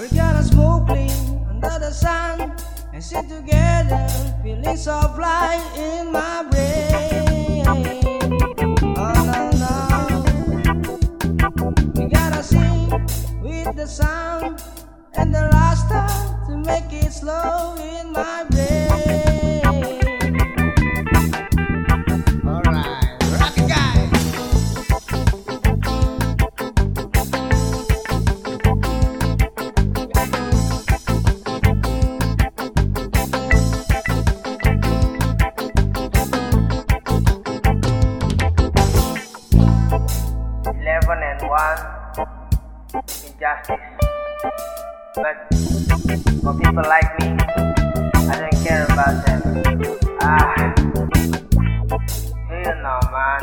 We're gonna smoke clean under the sun and sit together, feelings of light in my brain. Oh no no, we gotta sing with the sound and the rasta to make it slow in my brain. One injustice. But for people like me, I don't care about them. Ah, hell no, man.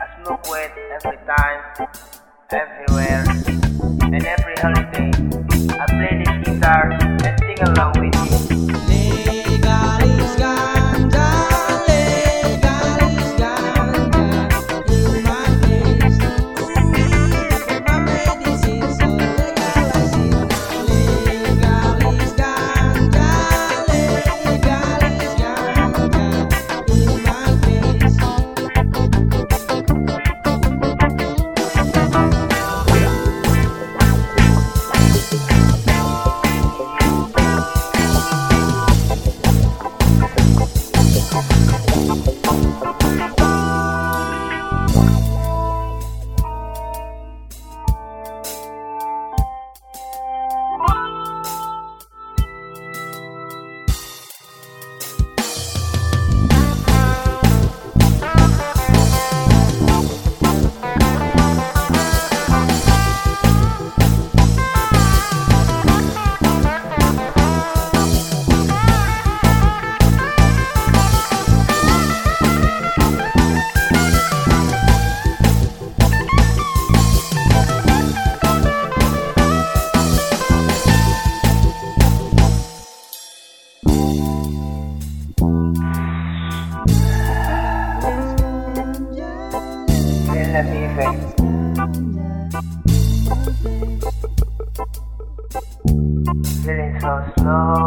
I smoke weed every time, everywhere, and every holiday. I play the guitar Feeling so slow.